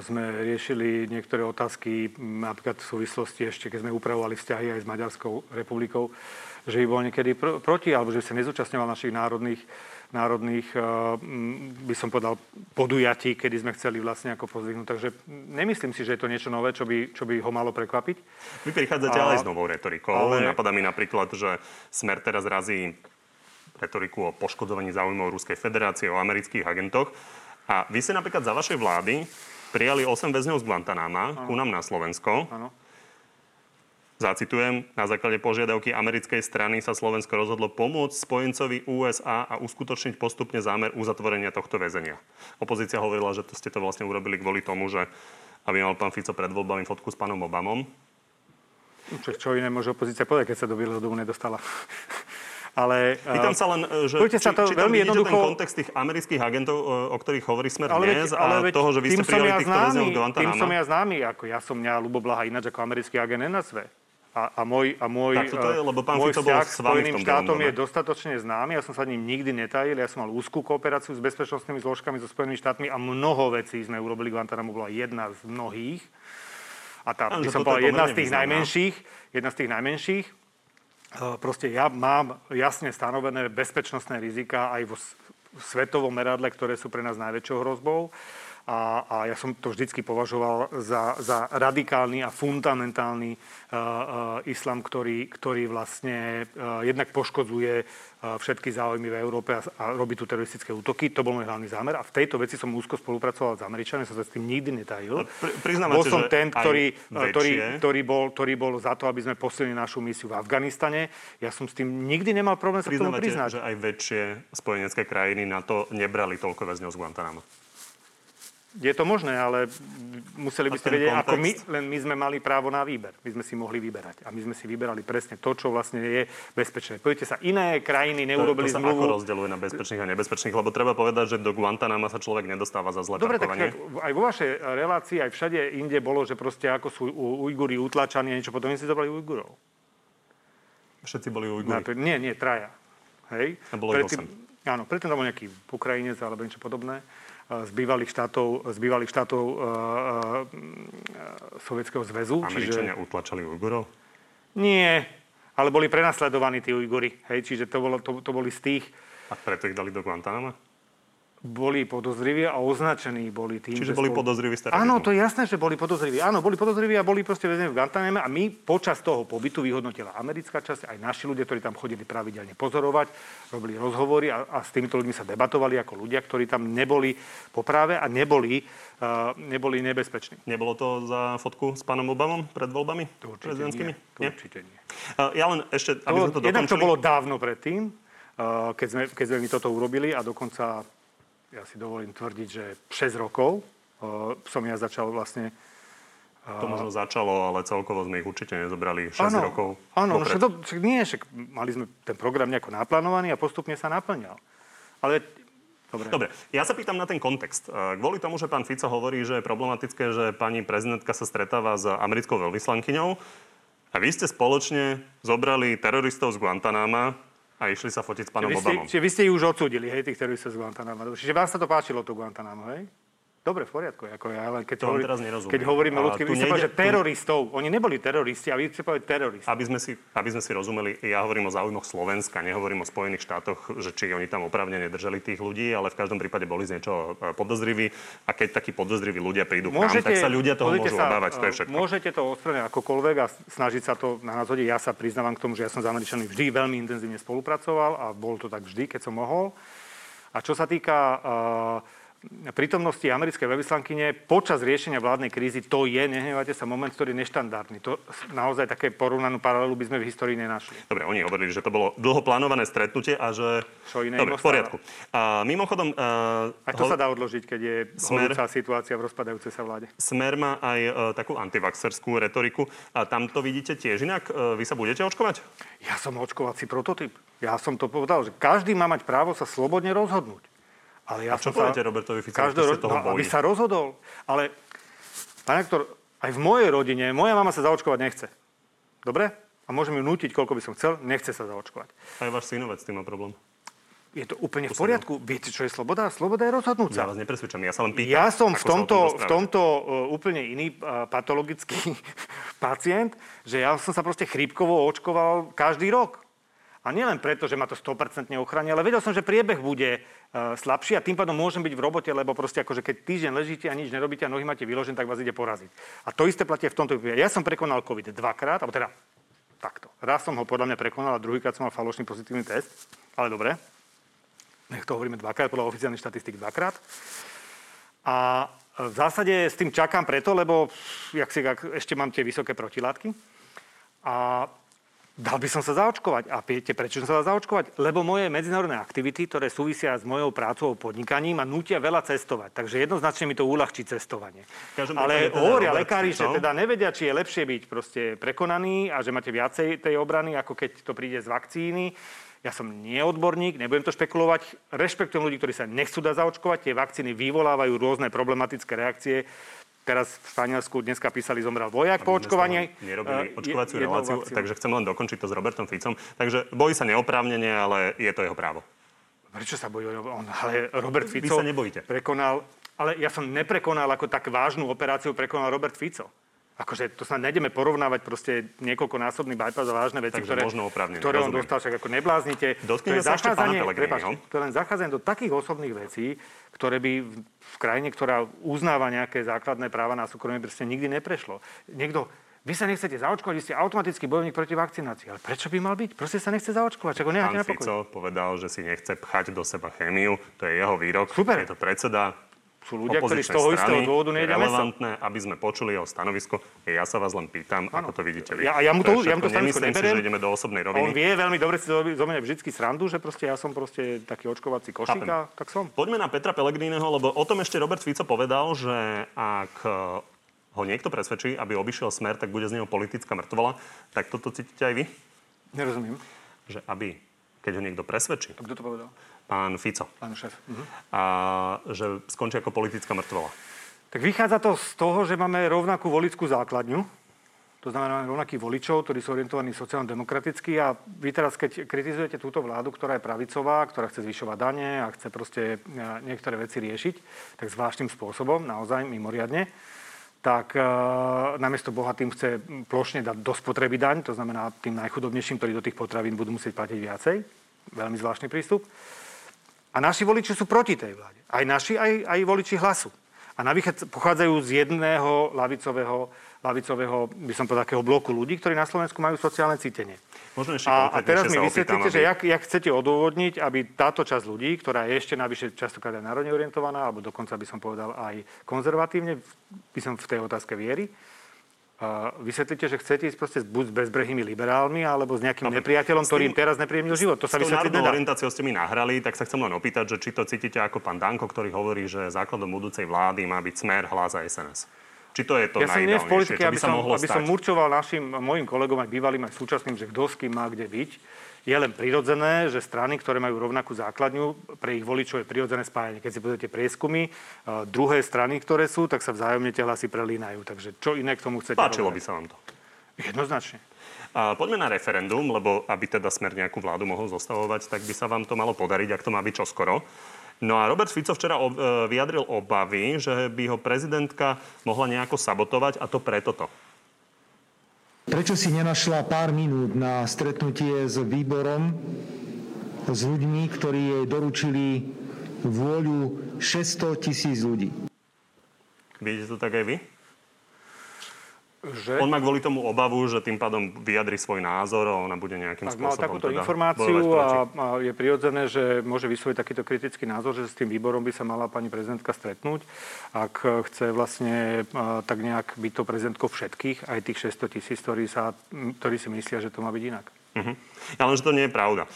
sme riešili niektoré otázky, napríklad v súvislosti ešte, keď sme upravovali vzťahy aj s Maďarskou republikou, že by bol niekedy pr- proti, alebo že sa nezúčastňoval našich národných, národných, eh, by som povedal, podujatí, kedy sme chceli vlastne ako pozvihnúť. Takže nemyslím si, že je to niečo nové, čo by, čo by ho malo prekvapiť. Vy prichádzate ale s novou retorikou. Ale... Napadá mi napríklad, že Smer teraz razí retoriku o poškodzovaní záujmov Ruskej federácie, o amerických agentoch. A vy ste napríklad za vašej vlády prijali 8 väzňov z Guantanama ku nám na Slovensko. Ano. Zacitujem, na základe požiadavky americkej strany sa Slovensko rozhodlo pomôcť spojencovi USA a uskutočniť postupne zámer uzatvorenia tohto väzenia. Opozícia hovorila, že to ste to vlastne urobili kvôli tomu, že aby mal pán Fico pred voľbami fotku s pánom Obamom. Čo, čo iné môže opozícia povedať, keď sa do Bieleho domu nedostala? Ale, Pýtam sa len, e, že či, sa to či veľmi jednoducho... ten kontext tých amerických agentov, e, o ktorých hovorí Smer ale dnes ale a toho, že vy ste prijali ja týchto väzňov do Tým som ja známy, ako ja som mňa Lubo Blaha ináč ako americký agent NSV. A, a môj, a môj, tak to je, lebo pán môj Fico bol s vami tom štátom je dostatočne známy. Ja som sa ním nikdy netajil. Ja som mal úzkú kooperáciu s bezpečnostnými zložkami so Spojenými štátmi a mnoho vecí sme urobili. Guantanamo bola jedna z mnohých. A tá, by som povedal, jedna z tých najmenších. Jedna z tých najmenších. Proste ja mám jasne stanovené bezpečnostné rizika aj vo svetovom meradle, ktoré sú pre nás najväčšou hrozbou. A, a ja som to vždycky považoval za, za radikálny a fundamentálny uh, uh, islam, ktorý, ktorý vlastne uh, jednak poškodzuje všetky záujmy v Európe a, a robí tu teroristické útoky. To bol môj hlavný zámer a v tejto veci som úzko spolupracoval s Američanmi, som sa s tým nikdy netajil. Pri, bol som ten, ktorý, ktorý, ktorý, bol, ktorý bol za to, aby sme posilnili našu misiu v Afganistane. Ja som s tým nikdy nemal problém sa k tomu priznať. že aj väčšie spojenecké krajiny na to nebrali toľko väzňov z Guantanamo. Je to možné, ale museli by ste vedieť, kontext? ako my, len my sme mali právo na výber. My sme si mohli vyberať. A my sme si vyberali presne to, čo vlastne je bezpečné. Poďte sa, iné krajiny neurobili to, to sa zmluvu. ako rozdeľuje na bezpečných a nebezpečných? Lebo treba povedať, že do Guantanama sa človek nedostáva za zlé Dobre, tak aj vo vašej relácii, aj všade inde bolo, že proste ako sú Ujguri utlačaní a niečo, potom si zobrali Ujgurov. Všetci boli Ujguri? Na, nie, nie, traja. Hej? A bolo predtým, Áno, predtým tam bol nejaký Ukrajinec alebo niečo podobné z bývalých štátov, z bývalých štátov Sovietskeho zväzu. Američania čiže... utlačali Ujgurov? Nie, ale boli prenasledovaní tí Ujguri. Hej, čiže to, bolo, to, to boli z tých... A preto ich dali do Guantanama? Boli podozriví a označení boli tým, Čiže boli spolu... podozriví z Áno, to je jasné, že boli podozriví. Áno, boli podozriví a boli proste väzení v Guantaname a my počas toho pobytu vyhodnotila americká časť, aj naši ľudia, ktorí tam chodili pravidelne pozorovať, robili rozhovory a, a s týmito ľuďmi sa debatovali ako ľudia, ktorí tam neboli po práve a neboli, uh, neboli nebezpeční. Nebolo to za fotku s pánom Obamom pred voľbami to prezidentskými? Nie, to nie? určite nie. Uh, ja len ešte, aby to, sme to dokončili. Jednak to bolo dávno predtým, uh, keď, sme, keď sme my toto urobili a dokonca ja si dovolím tvrdiť, že 6 rokov uh, som ja začal vlastne to možno začalo, ale celkovo sme ich určite nezobrali 6 ano, rokov. Áno, no však, to, však nie, však mali sme ten program nejako naplánovaný a postupne sa naplňal. Ale Dobre. Dobre, ja sa pýtam na ten kontext. Kvôli tomu, že pán Fico hovorí, že je problematické, že pani prezidentka sa stretáva s americkou veľvyslankyňou a vy ste spoločne zobrali teroristov z Guantanama, a išli sa fotiť s pánom Obamom. Čiže vy ste ju už odsúdili, hej, tých teroristov z Guantanama. Čiže vám sa to páčilo, to Guantanamo, hej? Dobre, v poriadku. Ako ja, ale keď, to hovorí, teraz nerozumiem. keď hovoríme o ľudských, vy ste že teroristov. Oni neboli teroristi, a vy ste povedali teroristi. Aby sme, si, aby sme si rozumeli, ja hovorím o záujmoch Slovenska, nehovorím o Spojených štátoch, že či oni tam opravne nedržali tých ľudí, ale v každom prípade boli z niečoho e, podozriví. A keď takí podozriví ľudia prídu môžete, k nám, tak sa ľudia toho môžu sa, obávať. To je všetko. Môžete to ospravedlniť akokoľvek a snažiť sa to na nás hodiť. Ja sa priznávam k tomu, že ja som s Američanmi vždy veľmi intenzívne spolupracoval a bol to tak vždy, keď som mohol. A čo sa týka uh, prítomnosti americkej veľvyslankyne počas riešenia vládnej krízy, to je, nehnevajte sa, moment, ktorý je neštandardný. To naozaj také porovnanú paralelu by sme v histórii nenašli. Dobre, oni hovorili, že to bolo dlho plánované stretnutie a že... Čo iné Dobre, v poriadku. A mimochodom... Uh, aj to ho... sa dá odložiť, keď je Smer... situácia v rozpadajúcej sa vláde. Smer má aj uh, takú antivaxerskú retoriku. A tam to vidíte tiež inak? Uh, vy sa budete očkovať? Ja som očkovací prototyp. Ja som to povedal, že každý má mať právo sa slobodne rozhodnúť. Ale ja a čo poviete sa... Robertovi Ficovi, každý ro... toho no, Aby sa rozhodol. Ale, pán aktor, aj v mojej rodine, moja mama sa zaočkovať nechce. Dobre? A môžem ju nútiť, koľko by som chcel, nechce sa zaočkovať. Aj váš synovec s tým má problém. Je to úplne v poriadku. Viete, čo je sloboda? Sloboda je rozhodnúť sa. Ja vás nepresvedčam, ja sa len pýtam. Ja som v tomto, v tomto uh, úplne iný uh, patologický *laughs* pacient, že ja som sa proste chrípkovo očkoval každý rok. A nielen preto, že ma to 100% ochráni, ale vedel som, že priebeh bude uh, slabší a tým pádom môžem byť v robote, lebo proste akože keď týždeň ležíte a nič nerobíte a nohy máte vyložené, tak vás ide poraziť. A to isté platí v tomto Ja som prekonal COVID dvakrát, alebo teda takto. Raz som ho podľa mňa prekonal a druhýkrát som mal falošný pozitívny test. Ale dobre. Nech to hovoríme dvakrát, podľa oficiálnych štatistik dvakrát. A v zásade s tým čakám preto, lebo jak si, jak ešte mám tie vysoké protilátky. A Dal by som sa zaočkovať. A viete, prečo som sa dal zaočkovať? Lebo moje medzinárodné aktivity, ktoré súvisia s mojou prácou a podnikaním, ma nutia veľa cestovať. Takže jednoznačne mi to uľahčí cestovanie. Každom Ale teda hovoria lekári, že teda nevedia, či je lepšie byť proste prekonaný a že máte viacej tej obrany, ako keď to príde z vakcíny. Ja som nie odborník, nebudem to špekulovať. Rešpektujem ľudí, ktorí sa nechcú dať zaočkovať. Tie vakcíny vyvolávajú rôzne problematické reakcie Teraz v Španielsku dneska písali, zomrel vojak po očkovaní. Nerobili uh, očkovaciu je, reláciu, takže chcem len dokončiť to s Robertom Ficom. Takže bojí sa neoprávnenie, ale je to jeho právo. Prečo sa bojí? On, ale Robert Fico... Vy sa nebojíte. Prekonal... Ale ja som neprekonal ako tak vážnu operáciu, prekonal Robert Fico. Akože to sa nejdeme porovnávať proste niekoľkonásobný bypass a vážne veci, Takže ktoré, možno oprávnene, ktoré on rozumiem. dostal, však ako nebláznite. Dotkneme To je zachádzanie- prepáčte, to len zachádzanie do takých osobných vecí, ktoré by v, krajine, ktorá uznáva nejaké základné práva na súkromie, proste nikdy neprešlo. Niekto, vy sa nechcete zaočkovať, vy ste automatický bojovník proti vakcinácii. Ale prečo by mal byť? Proste sa nechce zaočkovať, čak ho Pán. Fico povedal, že si nechce pchať do seba chémiu. To je jeho výrok. Super. Je to predseda Sú ľudia, ktorí z toho istého dôvodu Je nejedia relevantné, aby sme počuli jeho stanovisko. Ja sa vás len pýtam, ako to vidíte vy. Ja- ja mu to- je ja mu to stanovisko Nemyslím si, neberiem. že ideme do osobnej On roviny. vie veľmi dobre si zo mňa vždycky srandu, že proste ja som proste taký očkovací košík a tak som. Poďme na Petra Pellegriniho, lebo o tom ešte Robert Fico povedal, že ak eh, ho niekto presvedčí, aby obišiel smer, tak bude z neho politická mŕtvola. Tak toto cítite aj vy? Nerozumiem. Že aby, keď ho niekto presvedčí, A kto to povedal? Pán Fico, Pán šéf. Mhm. a že skončí ako politická mŕtvola. Tak vychádza to z toho, že máme rovnakú volickú základňu. To znamená máme rovnakých voličov, ktorí sú orientovaní sociálno-demokraticky a vy teraz, keď kritizujete túto vládu, ktorá je pravicová, ktorá chce zvyšovať dane a chce proste e, niektoré veci riešiť, tak zvláštnym spôsobom, naozaj mimoriadne, tak e, namiesto bohatým chce plošne dať do spotreby daň, to znamená tým najchudobnejším, ktorí do tých potravín budú musieť platiť viacej. Veľmi zvláštny prístup. A naši voliči sú proti tej vláde. Aj naši, aj, aj voliči hlasu. A navyše pochádzajú z jedného lavicového, lavicového, by som povedal, takého bloku ľudí, ktorí na Slovensku majú sociálne cítenie. Možno ešte A, a teraz mi vysvetlíte, že jak, jak chcete odôvodniť, aby táto časť ľudí, ktorá je ešte navyše častokrát aj národne orientovaná, alebo dokonca by som povedal aj konzervatívne, by som v tej otázke viery, vysvetlíte, že chcete ísť proste buď s bezbrehými liberálmi, alebo s nejakým Dobre. nepriateľom, S tým- ktorým teraz nepriemnil život. To sa vysvetliť nedá. orientáciou ste mi nahrali, tak sa chcem len opýtať, že či to cítite ako pán Danko, ktorý hovorí, že základom budúcej vlády má byť smer, hlas a SNS. Či to je to Ja som nie v politike, aby som, mohlo aby stať? som určoval našim, mojim kolegom, aj bývalým, aj súčasným, že kto s kým má kde byť. Je len prirodzené, že strany, ktoré majú rovnakú základňu, pre ich voličov je prirodzené spájanie. Keď si pozriete prieskumy, uh, druhé strany, ktoré sú, tak sa vzájomne tie hlasy prelínajú. Takže čo iné k tomu chcete Páčilo by sa vám to. Jednoznačne. A poďme na referendum, lebo aby teda smer nejakú vládu mohol zostavovať, tak by sa vám to malo podariť, ak to má byť čoskoro. No a Robert Fico včera e, vyjadril obavy, že by ho prezidentka mohla nejako sabotovať a to preto to. Prečo si nenašla pár minút na stretnutie s výborom, s ľuďmi, ktorí jej doručili vôľu 600 tisíc ľudí? Vidíte to tak aj vy? Že? On má kvôli tomu obavu, že tým pádom vyjadri svoj názor a ona bude nejakým Ak mal spôsobom takúto teda informáciu a, a je prirodzené, že môže vysloviť takýto kritický názor, že s tým výborom by sa mala pani prezidentka stretnúť, ak chce vlastne tak nejak byť to prezidentkou všetkých, aj tých 600 tisíc, ktorí, sa, ktorí si myslia, že to má byť inak. Mhm. Ale že to nie je pravda.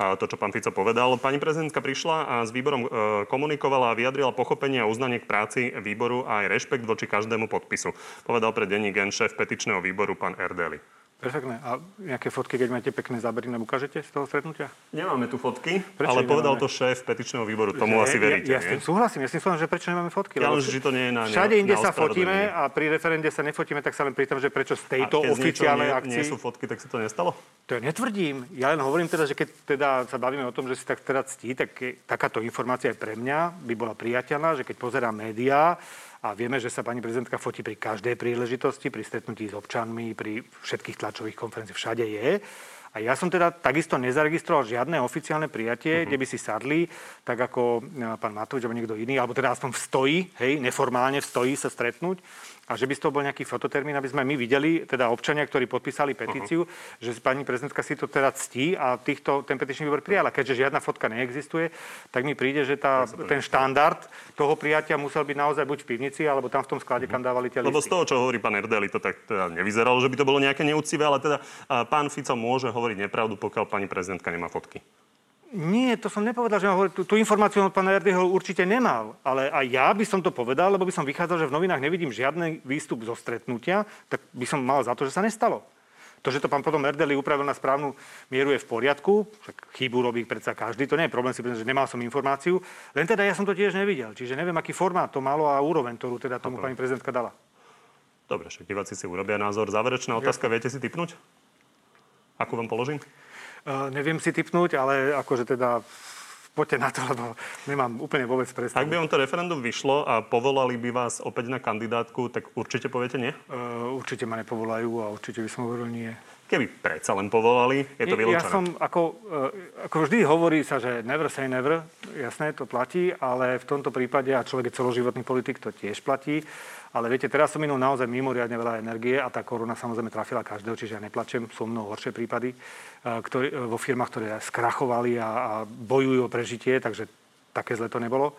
To, čo pán Fico povedal. Pani prezidentka prišla a s výborom e, komunikovala a vyjadrila pochopenie a uznanie k práci výboru a aj rešpekt voči každému podpisu. Povedal pre denní gen šéf petičného výboru pán Erdeli. Perfektné. A nejaké fotky, keď máte pekné zábery, nám ukážete z toho stretnutia? Nemáme tu fotky, Prečo ale ich povedal nemáme? to šéf petičného výboru. Tomu Že- asi veríte, ja, ja s tým súhlasím, ja s tým súhlasím, že prečo nemáme fotky. Ja len, že to nie je na- Všade inde sa fotíme a pri referende sa nefotíme, tak sa len pýtam, že prečo z tejto oficiálnej nie, akcii... nie sú fotky, tak sa to nestalo? To ja netvrdím. Ja len hovorím teda, že keď teda sa bavíme o tom, že si tak teda ctí, tak takáto informácia aj pre mňa by bola priateľná, že keď pozerám médiá a vieme, že sa pani prezidentka fotí pri každej príležitosti, pri stretnutí s občanmi, pri všetkých tlačových konferenciách, všade je. A ja som teda takisto nezaregistroval žiadne oficiálne prijatie, uh-huh. kde by si sadli, tak ako e, pán Matovič alebo niekto iný, alebo teda aspoň v stoji, hej, neformálne v stoji sa stretnúť. A že by z toho bol nejaký fototermín, aby sme my videli, teda občania, ktorí podpísali petíciu, uh-huh. že pani prezidentka si to teda ctí a týchto, ten petičný výbor prijala. Keďže žiadna fotka neexistuje, tak mi príde, že tá, ten štandard toho prijatia musel byť naozaj buď v pivnici, alebo tam v tom sklade, kam dávali tie Lebo z listy. toho, čo hovorí pán Erdeli, to tak teda nevyzeralo, že by to bolo nejaké neúctivé, ale teda pán Fico môže hovoriť nepravdu, pokiaľ pani prezidentka nemá fotky. Nie, to som nepovedal, že mám hovoriť. Tú, tú informáciu od pána Erdyho určite nemal. Ale aj ja by som to povedal, lebo by som vychádzal, že v novinách nevidím žiadny výstup zo stretnutia, tak by som mal za to, že sa nestalo. To, že to pán potom Erdeli upravil na správnu mieru je v poriadku, však chybu robí predsa každý, to nie je problém si priznať, že nemal som informáciu, len teda ja som to tiež nevidel. Čiže neviem, aký formát to malo a úroveň, ktorú teda tomu pani prezidentka dala. Dobre, však diváci si urobia názor. Záverečná otázka, viete si typnúť? Akú vám položím? Uh, neviem si typnúť, ale akože teda poďte na to, lebo nemám úplne vôbec predstavu. Ak by vám to referendum vyšlo a povolali by vás opäť na kandidátku, tak určite poviete nie? Uh, určite ma nepovolajú a určite by som hovoril nie. Keby predsa len povolali, je to vylúčené. Ja som, ako, uh, ako vždy hovorí sa, že never say never, jasné, to platí, ale v tomto prípade, a človek je celoživotný politik, to tiež platí. Ale viete, teraz som minul naozaj mimoriadne veľa energie a tá korona samozrejme trafila každého, čiže ja neplačem, sú mnoho horšie prípady ktorý, vo firmách, ktoré skrachovali a, a bojujú o prežitie, takže také zle to nebolo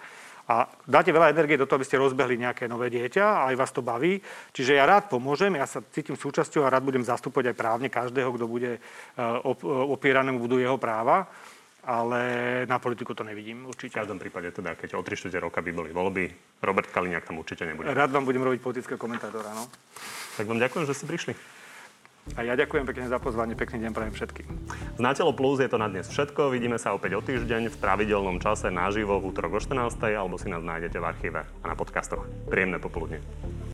a dáte veľa energie do toho, aby ste rozbehli nejaké nové dieťa a aj vás to baví. Čiže ja rád pomôžem, ja sa cítim súčasťou a rád budem zastupovať aj právne každého, kto bude e, opieranému budú jeho práva. Ale na politiku to nevidím určite. V každom prípade teda, keď o 3 roka by boli voľby, Robert Kaliňák tam určite nebude. Rád vám budem robiť politického komentátora, no. Tak vám ďakujem, že ste prišli. A ja ďakujem pekne za pozvanie, pekný deň prajem všetkým. Z Natelo Plus je to na dnes všetko. Vidíme sa opäť o týždeň v pravidelnom čase naživo v útorok o 14. alebo si nás nájdete v archíve a na podcastoch. Príjemné popoludne.